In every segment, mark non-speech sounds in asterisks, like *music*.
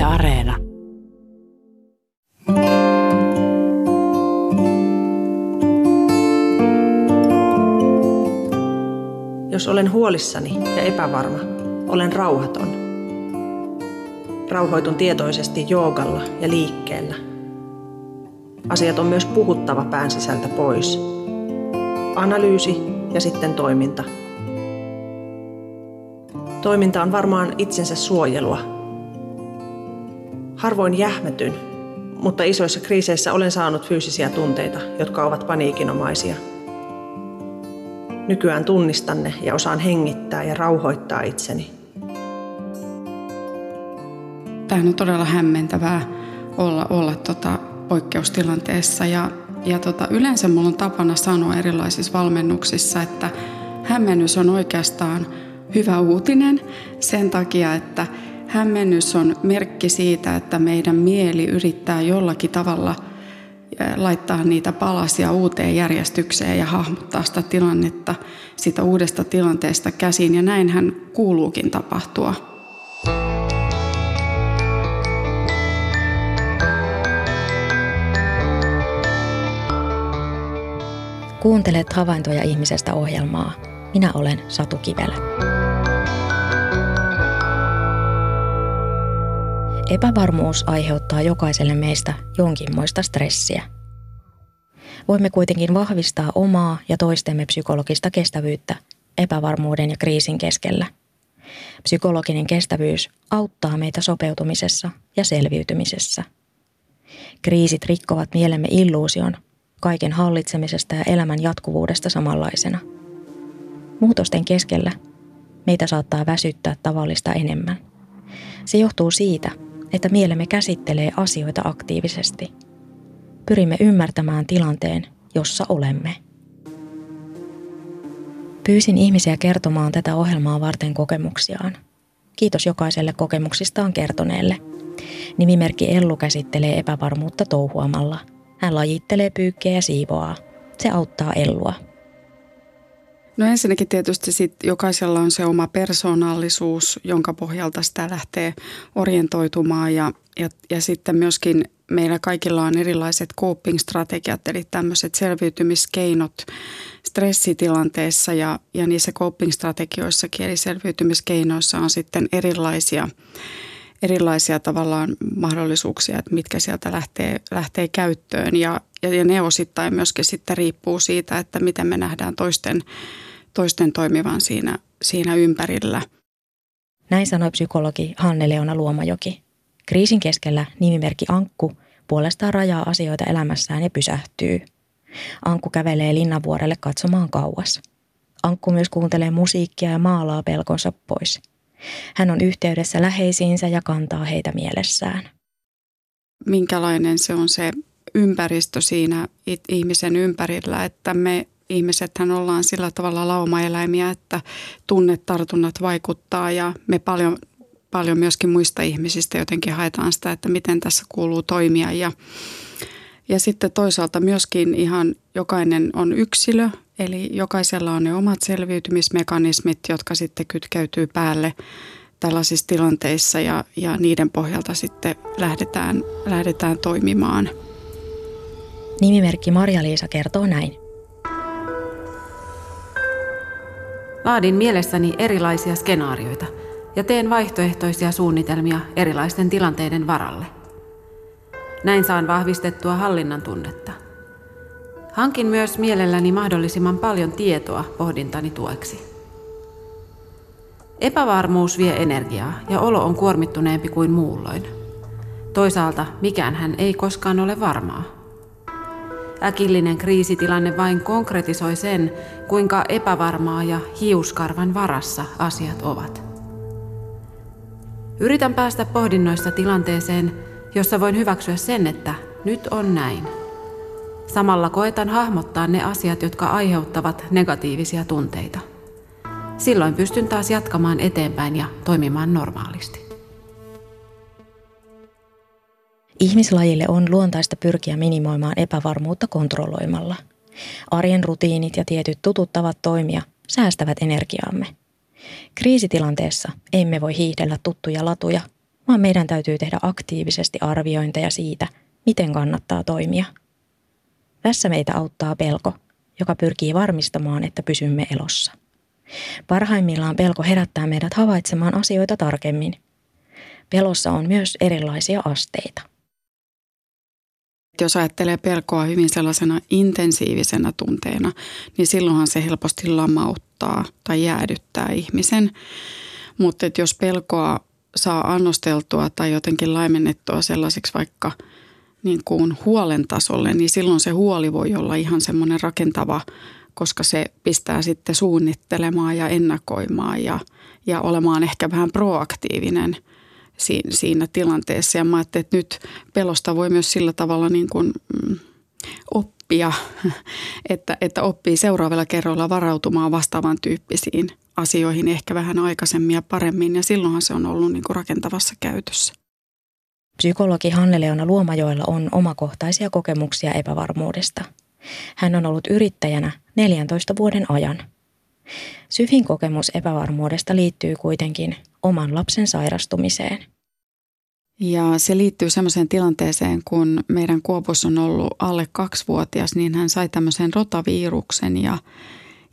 Yle Areena. Jos olen huolissani ja epävarma, olen rauhaton. Rauhoitun tietoisesti joogalla ja liikkeellä. Asiat on myös puhuttava pään sisältä pois. Analyysi ja sitten toiminta. Toiminta on varmaan itsensä suojelua. Harvoin jähmetyn, mutta isoissa kriiseissä olen saanut fyysisiä tunteita, jotka ovat paniikinomaisia – Nykyään tunnistan ne ja osaan hengittää ja rauhoittaa itseni. Tämä on todella hämmentävää olla, olla tota poikkeustilanteessa ja, ja tota, yleensä mulla on tapana sanoa erilaisissa valmennuksissa, että hämmennys on oikeastaan hyvä uutinen sen takia, että hämmennys on merkki siitä, että meidän mieli yrittää jollakin tavalla – laittaa niitä palasia uuteen järjestykseen ja hahmottaa sitä tilannetta sitä uudesta tilanteesta käsin. Ja näinhän kuuluukin tapahtua. Kuuntelet havaintoja ihmisestä ohjelmaa. Minä olen Satu Kivelä. Epävarmuus aiheuttaa jokaiselle meistä jonkinmoista stressiä. Voimme kuitenkin vahvistaa omaa ja toistemme psykologista kestävyyttä epävarmuuden ja kriisin keskellä. Psykologinen kestävyys auttaa meitä sopeutumisessa ja selviytymisessä. Kriisit rikkovat mielemme illuusion kaiken hallitsemisesta ja elämän jatkuvuudesta samanlaisena. Muutosten keskellä meitä saattaa väsyttää tavallista enemmän. Se johtuu siitä, että mielemme käsittelee asioita aktiivisesti. Pyrimme ymmärtämään tilanteen, jossa olemme. Pyysin ihmisiä kertomaan tätä ohjelmaa varten kokemuksiaan. Kiitos jokaiselle kokemuksistaan kertoneelle. Nimimerkki Ellu käsittelee epävarmuutta touhuamalla. Hän lajittelee pyykkiä ja siivoaa. Se auttaa Ellua. No ensinnäkin tietysti sit jokaisella on se oma persoonallisuus, jonka pohjalta sitä lähtee orientoitumaan ja, ja, ja sitten myöskin meillä kaikilla on erilaiset coping-strategiat, eli tämmöiset selviytymiskeinot stressitilanteessa ja, ja niissä coping-strategioissakin, eli selviytymiskeinoissa on sitten erilaisia, erilaisia tavallaan mahdollisuuksia, että mitkä sieltä lähtee, lähtee käyttöön. Ja, ja, ja ne osittain myöskin sitten riippuu siitä, että miten me nähdään toisten toisten toimivan siinä, siinä ympärillä. Näin sanoi psykologi Hanne-Leona Luomajoki. Kriisin keskellä nimimerkki Ankku puolestaan rajaa asioita elämässään ja pysähtyy. Ankku kävelee Linnanvuorelle katsomaan kauas. Ankku myös kuuntelee musiikkia ja maalaa pelkonsa pois. Hän on yhteydessä läheisiinsä ja kantaa heitä mielessään. Minkälainen se on se ympäristö siinä ihmisen ympärillä, että me ihmisethän ollaan sillä tavalla laumaeläimiä, että tunnetartunnat vaikuttaa ja me paljon, paljon myöskin muista ihmisistä jotenkin haetaan sitä, että miten tässä kuuluu toimia ja ja sitten toisaalta myöskin ihan jokainen on yksilö, eli jokaisella on ne omat selviytymismekanismit, jotka sitten kytkeytyy päälle tällaisissa tilanteissa ja, ja niiden pohjalta sitten lähdetään, lähdetään toimimaan. Nimimerkki Marja-Liisa kertoo näin. Laadin mielessäni erilaisia skenaarioita ja teen vaihtoehtoisia suunnitelmia erilaisten tilanteiden varalle. Näin saan vahvistettua hallinnan tunnetta. Hankin myös mielelläni mahdollisimman paljon tietoa pohdintani tueksi. Epävarmuus vie energiaa ja olo on kuormittuneempi kuin muulloin. Toisaalta mikään hän ei koskaan ole varmaa. Äkillinen kriisitilanne vain konkretisoi sen, kuinka epävarmaa ja hiuskarvan varassa asiat ovat. Yritän päästä pohdinnoissa tilanteeseen, jossa voin hyväksyä sen, että nyt on näin. Samalla koetan hahmottaa ne asiat, jotka aiheuttavat negatiivisia tunteita. Silloin pystyn taas jatkamaan eteenpäin ja toimimaan normaalisti. Ihmislajille on luontaista pyrkiä minimoimaan epävarmuutta kontrolloimalla. Arjen rutiinit ja tietyt tutut tavat toimia säästävät energiaamme. Kriisitilanteessa emme voi hiihdellä tuttuja latuja, vaan meidän täytyy tehdä aktiivisesti arviointeja siitä, miten kannattaa toimia. Tässä meitä auttaa pelko, joka pyrkii varmistamaan, että pysymme elossa. Parhaimmillaan pelko herättää meidät havaitsemaan asioita tarkemmin. Pelossa on myös erilaisia asteita. Jos ajattelee pelkoa hyvin sellaisena intensiivisenä tunteena, niin silloinhan se helposti lamauttaa tai jäädyttää ihmisen. Mutta jos pelkoa saa annosteltua tai jotenkin laimennettua sellaiseksi vaikka niin kuin huolen tasolle, niin silloin se huoli voi olla ihan semmoinen rakentava, koska se pistää sitten suunnittelemaan ja ennakoimaan ja, ja olemaan ehkä vähän proaktiivinen siinä, siinä tilanteessa. Ja mä ajattelin, että nyt pelosta voi myös sillä tavalla niin kuin, mm, oppia, *laughs* että, että oppii seuraavalla kerralla varautumaan vastaavan tyyppisiin asioihin ehkä vähän aikaisemmin ja paremmin ja silloinhan se on ollut niin kuin rakentavassa käytössä. Psykologi Hanne-Leona Luomajoella on omakohtaisia kokemuksia epävarmuudesta. Hän on ollut yrittäjänä 14 vuoden ajan. Syvin kokemus epävarmuudesta liittyy kuitenkin oman lapsen sairastumiseen. Ja se liittyy sellaiseen tilanteeseen, kun meidän Kuopus on ollut alle kaksivuotias, niin hän sai tämmöisen rotaviruksen ja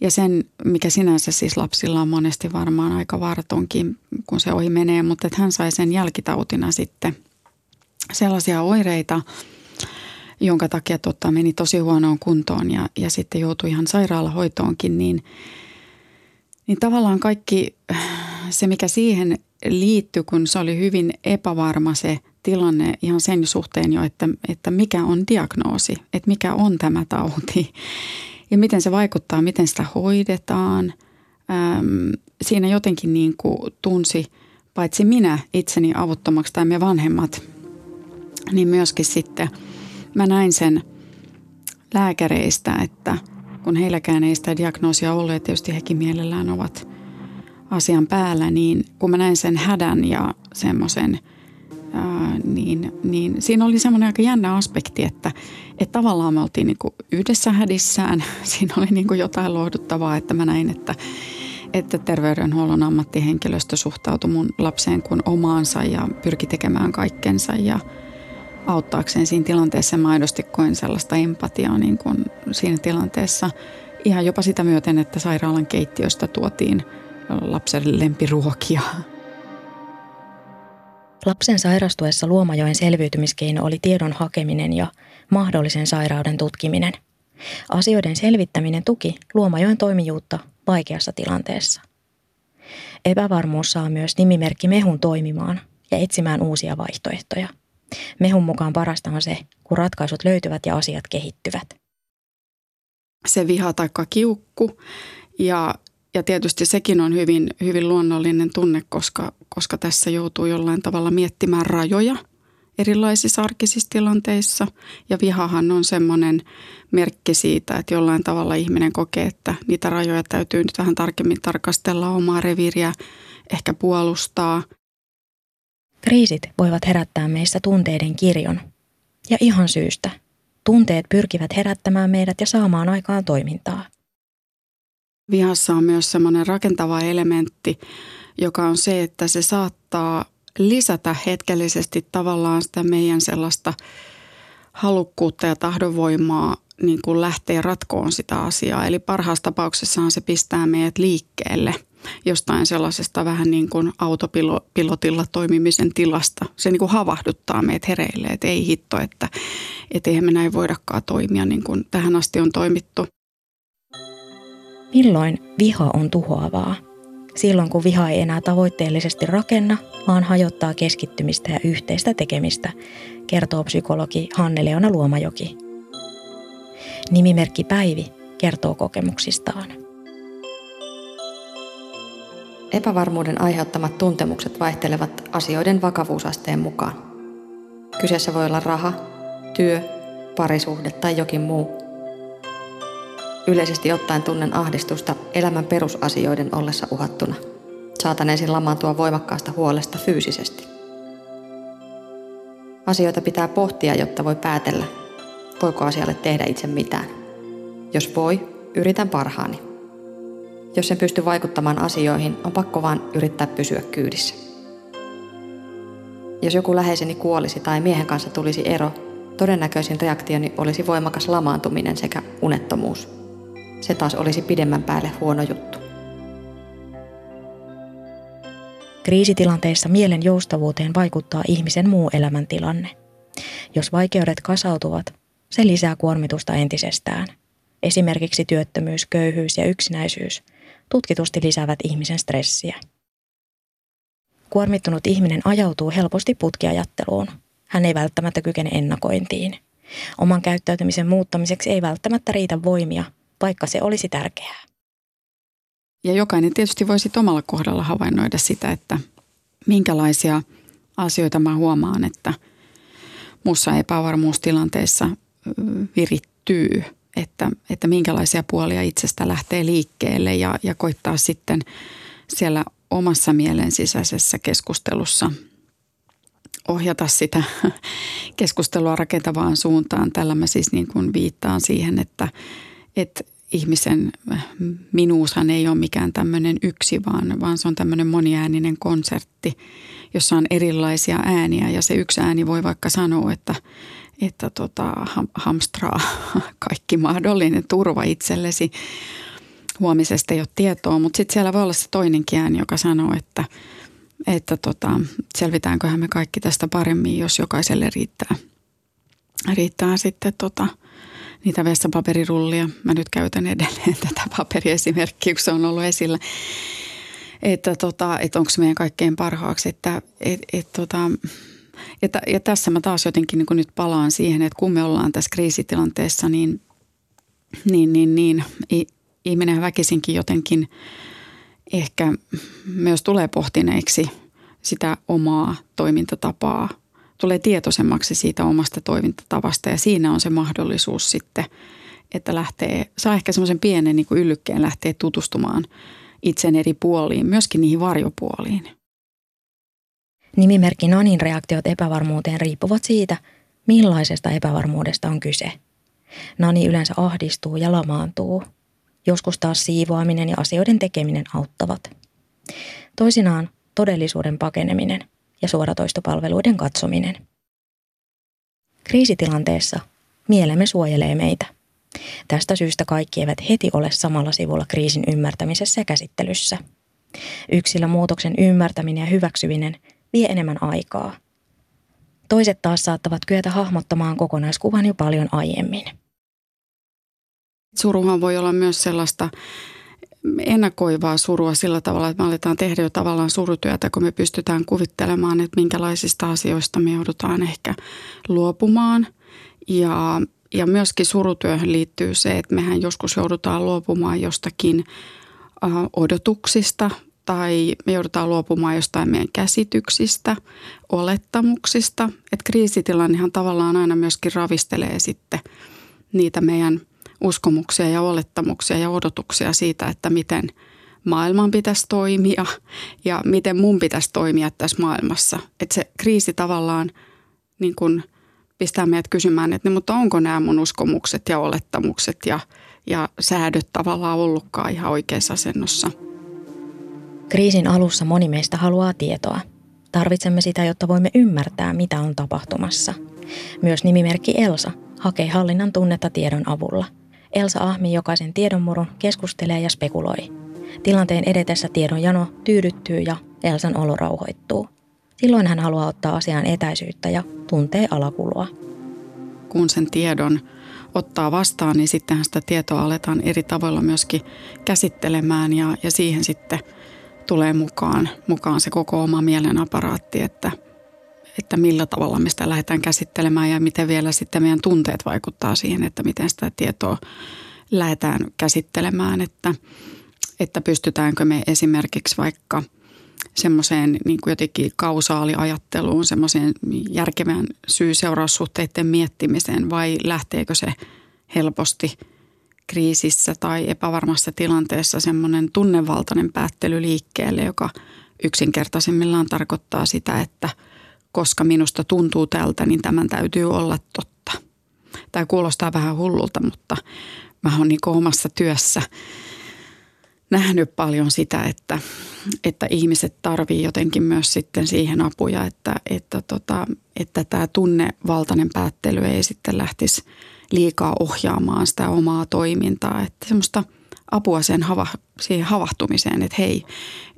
ja sen, mikä sinänsä siis lapsilla on monesti varmaan aika vartonkin, kun se ohi menee, mutta että hän sai sen jälkitautina sitten sellaisia oireita, jonka takia totta, meni tosi huonoon kuntoon ja, ja sitten joutui ihan sairaalahoitoonkin, niin, niin tavallaan kaikki se, mikä siihen liittyi, kun se oli hyvin epävarma se tilanne ihan sen suhteen jo, että, että mikä on diagnoosi, että mikä on tämä tauti ja miten se vaikuttaa, miten sitä hoidetaan. Ähm, siinä jotenkin niin kuin tunsi paitsi minä itseni avuttomaksi tai me vanhemmat, niin myöskin sitten mä näin sen lääkäreistä, että kun heilläkään ei sitä diagnoosia ollut ja tietysti hekin mielellään ovat asian päällä, niin kun mä näin sen hädän ja semmoisen – niin, niin siinä oli semmoinen aika jännä aspekti, että, että tavallaan me oltiin niin yhdessä hädissään. *laughs* Siinä oli niin jotain lohduttavaa, että mä näin, että, että terveydenhuollon ammattihenkilöstö suhtautui mun lapseen kuin omaansa ja pyrki tekemään kaikkensa ja auttaakseen siinä tilanteessa. Mä aidosti koin sellaista empatiaa niin kuin siinä tilanteessa ihan jopa sitä myöten, että sairaalan keittiöstä tuotiin lapsen lempiruokia – Lapsen sairastuessa Luomajoen selviytymiskeino oli tiedon hakeminen ja mahdollisen sairauden tutkiminen. Asioiden selvittäminen tuki Luomajoen toimijuutta vaikeassa tilanteessa. Epävarmuus saa myös nimimerkki Mehun toimimaan ja etsimään uusia vaihtoehtoja. Mehun mukaan parasta on se, kun ratkaisut löytyvät ja asiat kehittyvät. Se viha tai kiukku ja ja tietysti sekin on hyvin, hyvin luonnollinen tunne, koska, koska tässä joutuu jollain tavalla miettimään rajoja erilaisissa arkisissa tilanteissa. Ja vihahan on semmoinen merkki siitä, että jollain tavalla ihminen kokee, että niitä rajoja täytyy nyt vähän tarkemmin tarkastella omaa reviiriä, ehkä puolustaa. Kriisit voivat herättää meissä tunteiden kirjon. Ja ihan syystä. Tunteet pyrkivät herättämään meidät ja saamaan aikaan toimintaa – Vihassa on myös semmoinen rakentava elementti, joka on se, että se saattaa lisätä hetkellisesti tavallaan sitä meidän sellaista halukkuutta ja tahdonvoimaa niin kuin lähteä ratkoon sitä asiaa. Eli parhaassa tapauksessahan se pistää meidät liikkeelle jostain sellaisesta vähän niin kuin autopilotilla toimimisen tilasta. Se niin kuin havahduttaa meidät hereille, että ei hitto, että, että eihän me näin voidakaan toimia niin kuin tähän asti on toimittu. Milloin viha on tuhoavaa? Silloin kun viha ei enää tavoitteellisesti rakenna, vaan hajottaa keskittymistä ja yhteistä tekemistä, kertoo psykologi Hanne-Leona Luomajoki. Nimimerkki Päivi kertoo kokemuksistaan. Epävarmuuden aiheuttamat tuntemukset vaihtelevat asioiden vakavuusasteen mukaan. Kyseessä voi olla raha, työ, parisuhde tai jokin muu – Yleisesti ottaen tunnen ahdistusta elämän perusasioiden ollessa uhattuna. Saatan ensin lamaantua voimakkaasta huolesta fyysisesti. Asioita pitää pohtia, jotta voi päätellä, voiko asialle tehdä itse mitään. Jos voi, yritän parhaani. Jos en pysty vaikuttamaan asioihin, on pakko vaan yrittää pysyä kyydissä. Jos joku läheiseni kuolisi tai miehen kanssa tulisi ero, todennäköisin reaktioni olisi voimakas lamaantuminen sekä unettomuus. Se taas olisi pidemmän päälle huono juttu. Kriisitilanteissa mielen joustavuuteen vaikuttaa ihmisen muu elämäntilanne. Jos vaikeudet kasautuvat, se lisää kuormitusta entisestään. Esimerkiksi työttömyys, köyhyys ja yksinäisyys tutkitusti lisäävät ihmisen stressiä. Kuormittunut ihminen ajautuu helposti putkiajatteluun. Hän ei välttämättä kykene ennakointiin. Oman käyttäytymisen muuttamiseksi ei välttämättä riitä voimia, vaikka se olisi tärkeää. Ja jokainen tietysti voisi omalla kohdalla havainnoida sitä, että minkälaisia asioita mä huomaan, että muussa epävarmuustilanteessa virittyy, että, että minkälaisia puolia itsestä lähtee liikkeelle ja, ja koittaa sitten siellä omassa mielen sisäisessä keskustelussa ohjata sitä *laughs* keskustelua rakentavaan suuntaan. Tällä mä siis niin kuin viittaan siihen, että, että ihmisen minuushan ei ole mikään tämmöinen yksi, vaan, vaan se on tämmöinen moniääninen konsertti, jossa on erilaisia ääniä ja se yksi ääni voi vaikka sanoa, että, että tota, hamstraa *laughs* kaikki mahdollinen turva itsellesi. Huomisesta ei ole tietoa, mutta sitten siellä voi olla se toinenkin ääni, joka sanoo, että, että tota, selvitäänköhän me kaikki tästä paremmin, jos jokaiselle riittää, riittää sitten tota, niitä vessapaperirullia. Mä nyt käytän edelleen *laughs* tätä paperiesimerkkiä, kun se on ollut esillä. Että, tota, että onko meidän kaikkein parhaaksi. Että, et, et, tota, ja, ja tässä mä taas jotenkin niin nyt palaan siihen, että kun me ollaan tässä kriisitilanteessa, niin, niin, niin, niin ihminen väkisinkin jotenkin ehkä myös tulee pohtineeksi sitä omaa toimintatapaa – tulee tietoisemmaksi siitä omasta toimintatavasta ja siinä on se mahdollisuus sitten, että lähtee, saa ehkä semmoisen pienen niin kuin yllykkeen lähteä tutustumaan itsen eri puoliin, myöskin niihin varjopuoliin. Nimimerkki Nanin reaktiot epävarmuuteen riippuvat siitä, millaisesta epävarmuudesta on kyse. Nani yleensä ahdistuu ja lamaantuu. Joskus taas siivoaminen ja asioiden tekeminen auttavat. Toisinaan todellisuuden pakeneminen – ja suoratoistopalveluiden katsominen. Kriisitilanteessa mielemme suojelee meitä. Tästä syystä kaikki eivät heti ole samalla sivulla kriisin ymmärtämisessä ja käsittelyssä. Yksilömuutoksen ymmärtäminen ja hyväksyminen vie enemmän aikaa. Toiset taas saattavat kyetä hahmottamaan kokonaiskuvan jo paljon aiemmin. Suruhan voi olla myös sellaista ennakoivaa surua sillä tavalla, että me aletaan tehdä jo tavallaan surutyötä, kun me pystytään kuvittelemaan, että minkälaisista asioista me joudutaan ehkä luopumaan. Ja, ja myöskin surutyöhön liittyy se, että mehän joskus joudutaan luopumaan jostakin äh, odotuksista tai me joudutaan luopumaan jostain meidän käsityksistä, olettamuksista. Että kriisitilannehan tavallaan aina myöskin ravistelee sitten niitä meidän – uskomuksia ja olettamuksia ja odotuksia siitä, että miten maailman pitäisi toimia ja miten mun pitäisi toimia tässä maailmassa. Että se kriisi tavallaan niin kuin pistää meidät kysymään, että mutta onko nämä mun uskomukset ja olettamukset ja, ja säädöt tavallaan ollutkaan ihan oikeassa asennossa. Kriisin alussa moni meistä haluaa tietoa. Tarvitsemme sitä, jotta voimme ymmärtää, mitä on tapahtumassa. Myös nimimerkki Elsa hakee hallinnan tunnetta tiedon avulla – Elsa ahmi jokaisen tiedonmurun, keskustelee ja spekuloi. Tilanteen edetessä tiedon jano tyydyttyy ja Elsan olo rauhoittuu. Silloin hän haluaa ottaa asiaan etäisyyttä ja tuntee alakulua. Kun sen tiedon ottaa vastaan, niin sittenhän sitä tietoa aletaan eri tavoilla myöskin käsittelemään ja, ja siihen sitten tulee mukaan, mukaan se koko oma mielen aparaatti, että – että millä tavalla me sitä lähdetään käsittelemään ja miten vielä sitten meidän tunteet vaikuttaa siihen, että miten sitä tietoa lähdetään käsittelemään, että, että pystytäänkö me esimerkiksi vaikka semmoiseen niin kuin jotenkin kausaaliajatteluun, semmoiseen järkevään syy-seuraussuhteiden miettimiseen vai lähteekö se helposti kriisissä tai epävarmassa tilanteessa semmoinen tunnevaltainen päättely liikkeelle, joka yksinkertaisimmillaan tarkoittaa sitä, että – koska minusta tuntuu tältä, niin tämän täytyy olla totta. Tämä kuulostaa vähän hullulta, mutta mä oon niin omassa työssä nähnyt paljon sitä, että, että ihmiset tarvii jotenkin myös sitten siihen apuja, että, että, tota, että tämä tunnevaltainen päättely ei sitten lähtisi liikaa ohjaamaan sitä omaa toimintaa. Että semmoista apua sen hava, siihen havahtumiseen, että hei,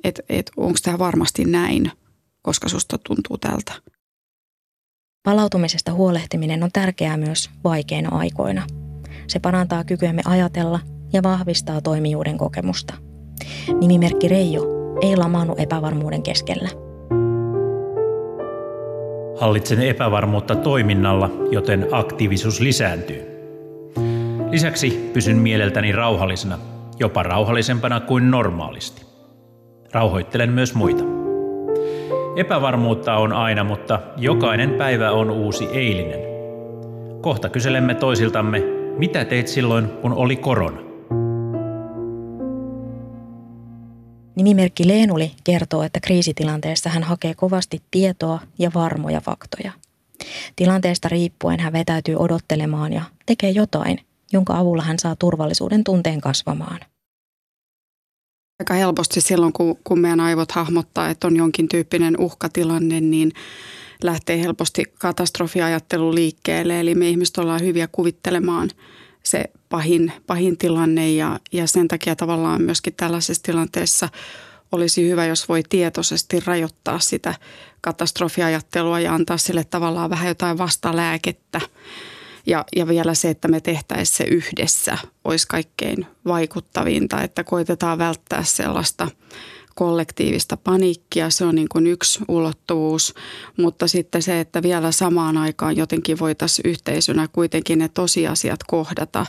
että et, onko tämä varmasti näin, koska susta tuntuu tältä. Palautumisesta huolehtiminen on tärkeää myös vaikeina aikoina. Se parantaa kykyämme ajatella ja vahvistaa toimijuuden kokemusta. Nimimerkki Reijo ei lamaannu epävarmuuden keskellä. Hallitsen epävarmuutta toiminnalla, joten aktiivisuus lisääntyy. Lisäksi pysyn mieleltäni rauhallisena, jopa rauhallisempana kuin normaalisti. Rauhoittelen myös muita. Epävarmuutta on aina, mutta jokainen päivä on uusi eilinen. Kohta kyselemme toisiltamme, mitä teit silloin, kun oli korona? Nimimerkki Leenuli kertoo, että kriisitilanteessa hän hakee kovasti tietoa ja varmoja faktoja. Tilanteesta riippuen hän vetäytyy odottelemaan ja tekee jotain, jonka avulla hän saa turvallisuuden tunteen kasvamaan. Aika helposti silloin, kun, kun meidän aivot hahmottaa, että on jonkin tyyppinen uhkatilanne, niin lähtee helposti katastrofiajattelu liikkeelle. Eli me ihmiset ollaan hyviä kuvittelemaan se pahin, pahin tilanne ja, ja sen takia tavallaan myöskin tällaisessa tilanteessa olisi hyvä, jos voi tietoisesti rajoittaa sitä katastrofiajattelua ja antaa sille tavallaan vähän jotain vastalääkettä. Ja, ja vielä se, että me tehtäisiin se yhdessä, olisi kaikkein vaikuttavinta, että koitetaan välttää sellaista kollektiivista paniikkia, se on niin kuin yksi ulottuvuus, mutta sitten se, että vielä samaan aikaan jotenkin voitaisiin yhteisönä kuitenkin ne tosiasiat kohdata,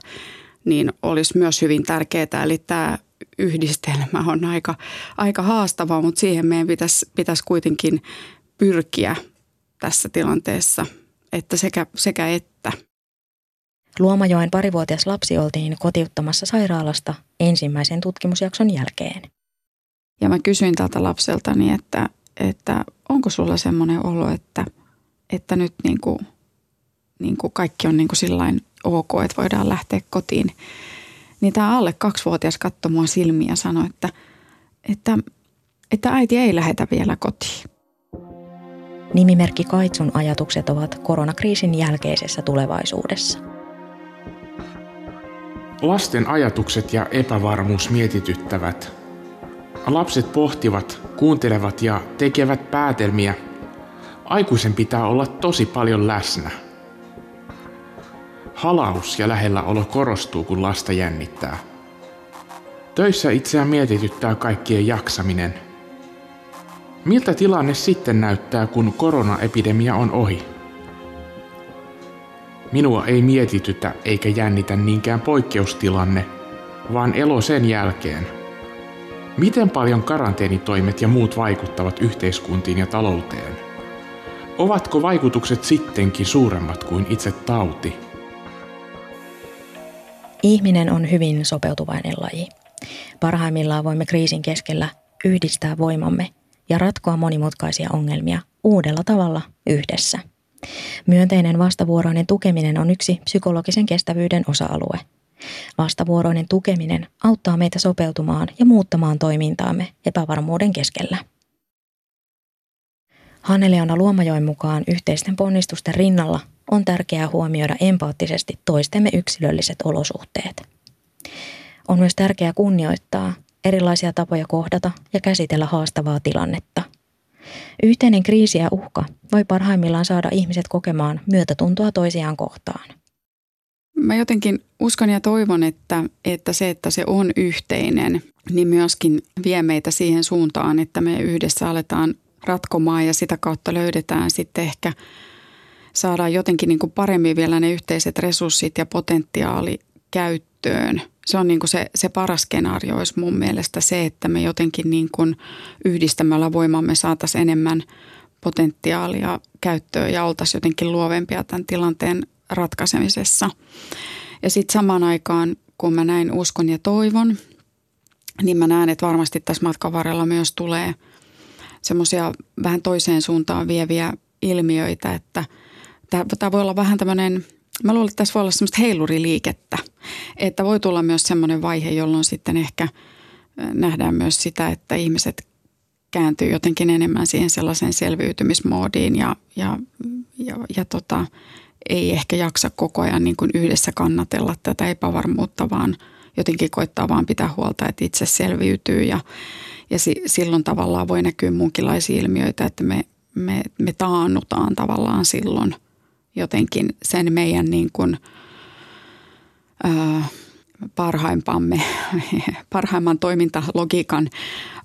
niin olisi myös hyvin tärkeää. Eli tämä yhdistelmä on aika, aika haastava, mutta siihen meidän pitäisi, pitäisi kuitenkin pyrkiä tässä tilanteessa, että sekä, sekä että. Luomajoen parivuotias lapsi oltiin kotiuttamassa sairaalasta ensimmäisen tutkimusjakson jälkeen. Ja mä kysyin tältä lapseltani, että, että onko sulla semmoinen olo, että, että nyt niin kuin, niin kuin kaikki on niin kuin sillain ok, että voidaan lähteä kotiin. Niin tämä alle kaksivuotias katsoi mua silmiä ja sanoi, että, että, että äiti ei lähetä vielä kotiin. Nimimerkki Kaitsun ajatukset ovat koronakriisin jälkeisessä tulevaisuudessa. Lasten ajatukset ja epävarmuus mietityttävät. Lapset pohtivat, kuuntelevat ja tekevät päätelmiä. Aikuisen pitää olla tosi paljon läsnä. Halaus ja lähellä olo korostuu, kun lasta jännittää. Töissä itseään mietityttää kaikkien jaksaminen. Miltä tilanne sitten näyttää, kun koronaepidemia on ohi? Minua ei mietitytä eikä jännitä niinkään poikkeustilanne, vaan elo sen jälkeen. Miten paljon karanteenitoimet ja muut vaikuttavat yhteiskuntiin ja talouteen? Ovatko vaikutukset sittenkin suuremmat kuin itse tauti? Ihminen on hyvin sopeutuvainen laji. Parhaimmillaan voimme kriisin keskellä yhdistää voimamme ja ratkoa monimutkaisia ongelmia uudella tavalla yhdessä. Myönteinen vastavuoroinen tukeminen on yksi psykologisen kestävyyden osa-alue. Vastavuoroinen tukeminen auttaa meitä sopeutumaan ja muuttamaan toimintaamme epävarmuuden keskellä. Hanneleona Luomajoen mukaan yhteisten ponnistusten rinnalla on tärkeää huomioida empaattisesti toistemme yksilölliset olosuhteet. On myös tärkeää kunnioittaa erilaisia tapoja kohdata ja käsitellä haastavaa tilannetta. Yhteinen kriisi ja uhka voi parhaimmillaan saada ihmiset kokemaan myötätuntoa toisiaan kohtaan. Mä jotenkin uskon ja toivon, että, että se, että se on yhteinen, niin myöskin vie meitä siihen suuntaan, että me yhdessä aletaan ratkomaan ja sitä kautta löydetään sitten ehkä saadaan jotenkin niin kuin paremmin vielä ne yhteiset resurssit ja potentiaali käyttöön. Se on niin kuin se, se paras skenaario olisi mun mielestä se, että me jotenkin niin kuin yhdistämällä voimamme saataisiin enemmän potentiaalia käyttöön ja oltaisiin jotenkin luovempia tämän tilanteen ratkaisemisessa. Ja sitten samaan aikaan, kun mä näin uskon ja toivon, niin mä näen, että varmasti tässä matkan varrella myös tulee semmoisia vähän toiseen suuntaan vieviä ilmiöitä, että tämä voi olla vähän tämmöinen, mä luulen, että tässä voi olla semmoista heiluriliikettä, että voi tulla myös semmoinen vaihe, jolloin sitten ehkä nähdään myös sitä, että ihmiset kääntyy jotenkin enemmän siihen sellaiseen selviytymismoodiin ja, ja, ja, ja tota, ei ehkä jaksa koko ajan niin kuin yhdessä kannatella tätä epävarmuutta, vaan jotenkin koittaa vaan pitää huolta, että itse selviytyy. Ja, ja si, silloin tavallaan voi näkyä muunkinlaisia ilmiöitä, että me, me, me taannutaan tavallaan silloin jotenkin sen meidän niin kuin, ää, parhaimpamme, *laughs* parhaimman toimintalogiikan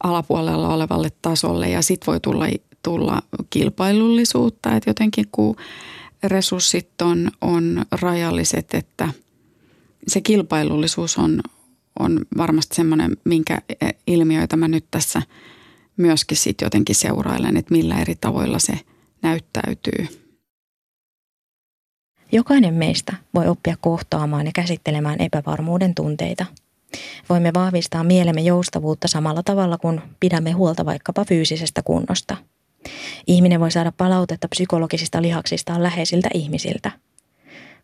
alapuolella olevalle tasolle. Ja sitten voi tulla, tulla kilpailullisuutta, että jotenkin kun resurssit on, on rajalliset, että se kilpailullisuus on, on varmasti semmoinen, minkä ilmiöitä mä nyt tässä myöskin sitten jotenkin seurailen, että millä eri tavoilla se näyttäytyy. Jokainen meistä voi oppia kohtaamaan ja käsittelemään epävarmuuden tunteita. Voimme vahvistaa mielemme joustavuutta samalla tavalla kuin pidämme huolta vaikkapa fyysisestä kunnosta. Ihminen voi saada palautetta psykologisista lihaksistaan läheisiltä ihmisiltä.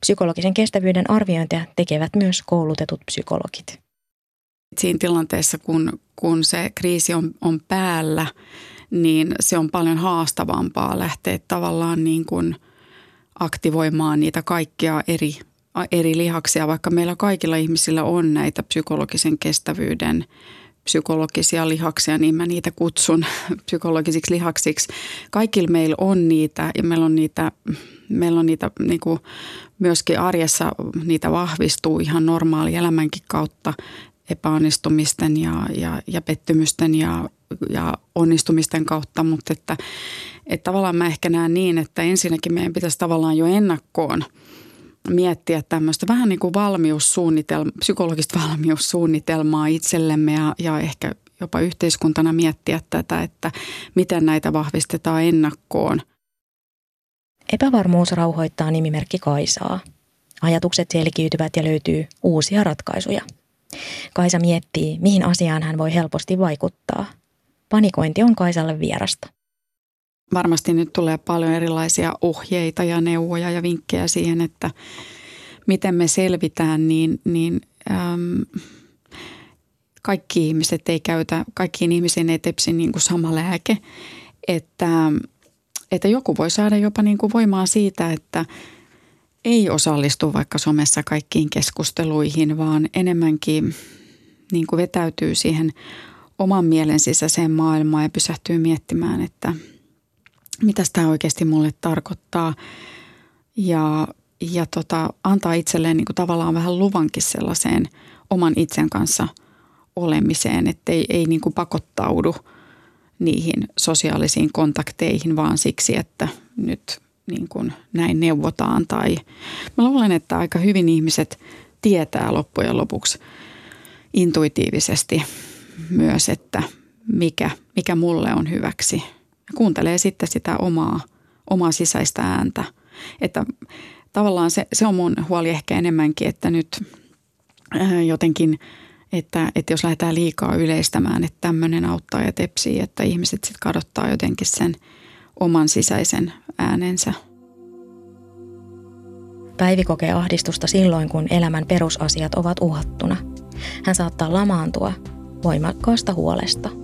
Psykologisen kestävyyden arviointia tekevät myös koulutetut psykologit. Siinä tilanteessa, kun, kun se kriisi on, on päällä, niin se on paljon haastavampaa lähteä tavallaan niin kuin – aktivoimaan niitä kaikkia eri, eri lihaksia, vaikka meillä kaikilla ihmisillä on näitä psykologisen kestävyyden psykologisia lihaksia, niin mä niitä kutsun *laughs* psykologisiksi lihaksiksi. Kaikilla meillä on niitä ja meillä on niitä, meillä on niitä niin kuin myöskin arjessa niitä vahvistuu ihan normaali elämänkin kautta epäonnistumisten ja, ja, ja pettymysten ja, ja onnistumisten kautta, mutta että että tavallaan mä ehkä näen niin, että ensinnäkin meidän pitäisi tavallaan jo ennakkoon miettiä tämmöistä vähän niin kuin valmiussuunnitelmaa, psykologista valmiussuunnitelmaa itsellemme ja, ja ehkä jopa yhteiskuntana miettiä tätä, että miten näitä vahvistetaan ennakkoon. Epävarmuus rauhoittaa nimimerkki Kaisaa. Ajatukset selkiytyvät ja löytyy uusia ratkaisuja. Kaisa miettii, mihin asiaan hän voi helposti vaikuttaa. Panikointi on Kaisalle vierasta varmasti nyt tulee paljon erilaisia ohjeita ja neuvoja ja vinkkejä siihen, että miten me selvitään, niin, niin äm, kaikki ihmiset ei käytä, kaikkiin ihmisiin ei tepsi niin kuin sama lääke. Että, että joku voi saada jopa niin kuin voimaa siitä, että ei osallistu vaikka somessa kaikkiin keskusteluihin, vaan enemmänkin niin kuin vetäytyy siihen oman mielen sisäiseen maailmaan ja pysähtyy miettimään, että – mitä tämä oikeasti mulle tarkoittaa. Ja, ja tota, antaa itselleen niin kuin tavallaan vähän luvankin sellaiseen oman itsen kanssa olemiseen, että ei, ei niin kuin pakottaudu niihin sosiaalisiin kontakteihin vaan siksi, että nyt niin kuin näin neuvotaan. Tai mä luulen, että aika hyvin ihmiset tietää loppujen lopuksi intuitiivisesti myös, että mikä, mikä mulle on hyväksi – kuuntelee sitten sitä omaa, omaa sisäistä ääntä. Että tavallaan se, se on mun huoli ehkä enemmänkin, että nyt äh, jotenkin, että, että jos lähdetään liikaa yleistämään, että tämmöinen auttaa ja tepsii, että ihmiset sitten kadottaa jotenkin sen oman sisäisen äänensä. Päivi kokee ahdistusta silloin, kun elämän perusasiat ovat uhattuna. Hän saattaa lamaantua voimakkaasta huolesta –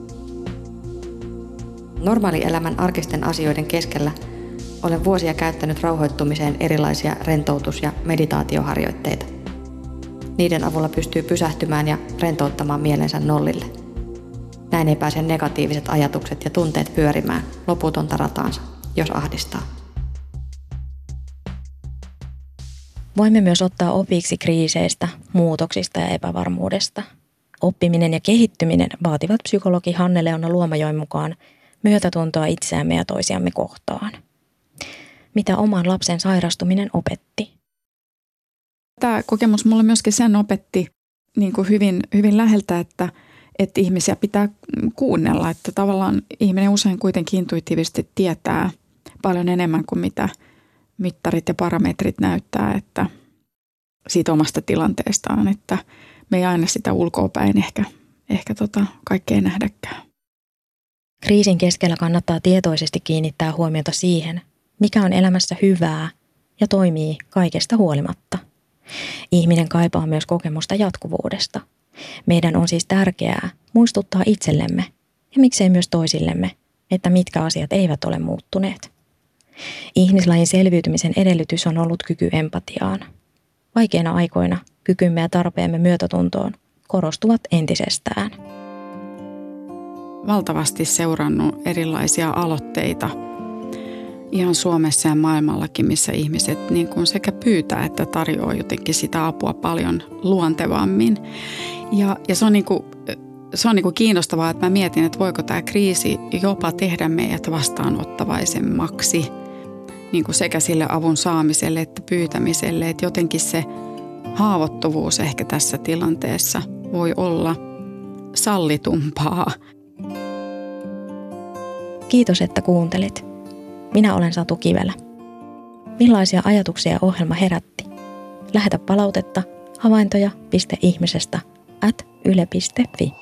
Normaalielämän arkisten asioiden keskellä olen vuosia käyttänyt rauhoittumiseen erilaisia rentoutus- ja meditaatioharjoitteita. Niiden avulla pystyy pysähtymään ja rentouttamaan mielensä nollille. Näin ei pääse negatiiviset ajatukset ja tunteet pyörimään loputonta rataansa, jos ahdistaa. Voimme myös ottaa opiksi kriiseistä, muutoksista ja epävarmuudesta. Oppiminen ja kehittyminen vaativat psykologi Hanne-Leona Luomajoen mukaan myötätuntoa itseämme ja toisiamme kohtaan. Mitä oman lapsen sairastuminen opetti? Tämä kokemus mulle myöskin sen opetti niin kuin hyvin, hyvin läheltä, että, että ihmisiä pitää kuunnella. Että tavallaan ihminen usein kuitenkin intuitiivisesti tietää paljon enemmän kuin mitä mittarit ja parametrit näyttää, että siitä omasta tilanteestaan, että me ei aina sitä ulkoapäin ehkä, ehkä tota kaikkea nähdäkään. Kriisin keskellä kannattaa tietoisesti kiinnittää huomiota siihen, mikä on elämässä hyvää ja toimii kaikesta huolimatta. Ihminen kaipaa myös kokemusta jatkuvuudesta. Meidän on siis tärkeää muistuttaa itsellemme ja miksei myös toisillemme, että mitkä asiat eivät ole muuttuneet. Ihmislajin selviytymisen edellytys on ollut kyky empatiaan. Vaikeina aikoina kykymme ja tarpeemme myötätuntoon korostuvat entisestään. Valtavasti seurannut erilaisia aloitteita ihan Suomessa ja maailmallakin, missä ihmiset niin kuin sekä pyytää että tarjoaa jotenkin sitä apua paljon luontevammin. Ja, ja se on, niin kuin, se on niin kuin kiinnostavaa, että mä mietin, että voiko tämä kriisi jopa tehdä meidät vastaanottavaisemmaksi niin kuin sekä sille avun saamiselle että pyytämiselle. Että jotenkin se haavoittuvuus ehkä tässä tilanteessa voi olla sallitumpaa. Kiitos, että kuuntelit. Minä olen Satu Kivelä. Millaisia ajatuksia ohjelma herätti? Lähetä palautetta havaintoja.ihmisestä at yle.fi.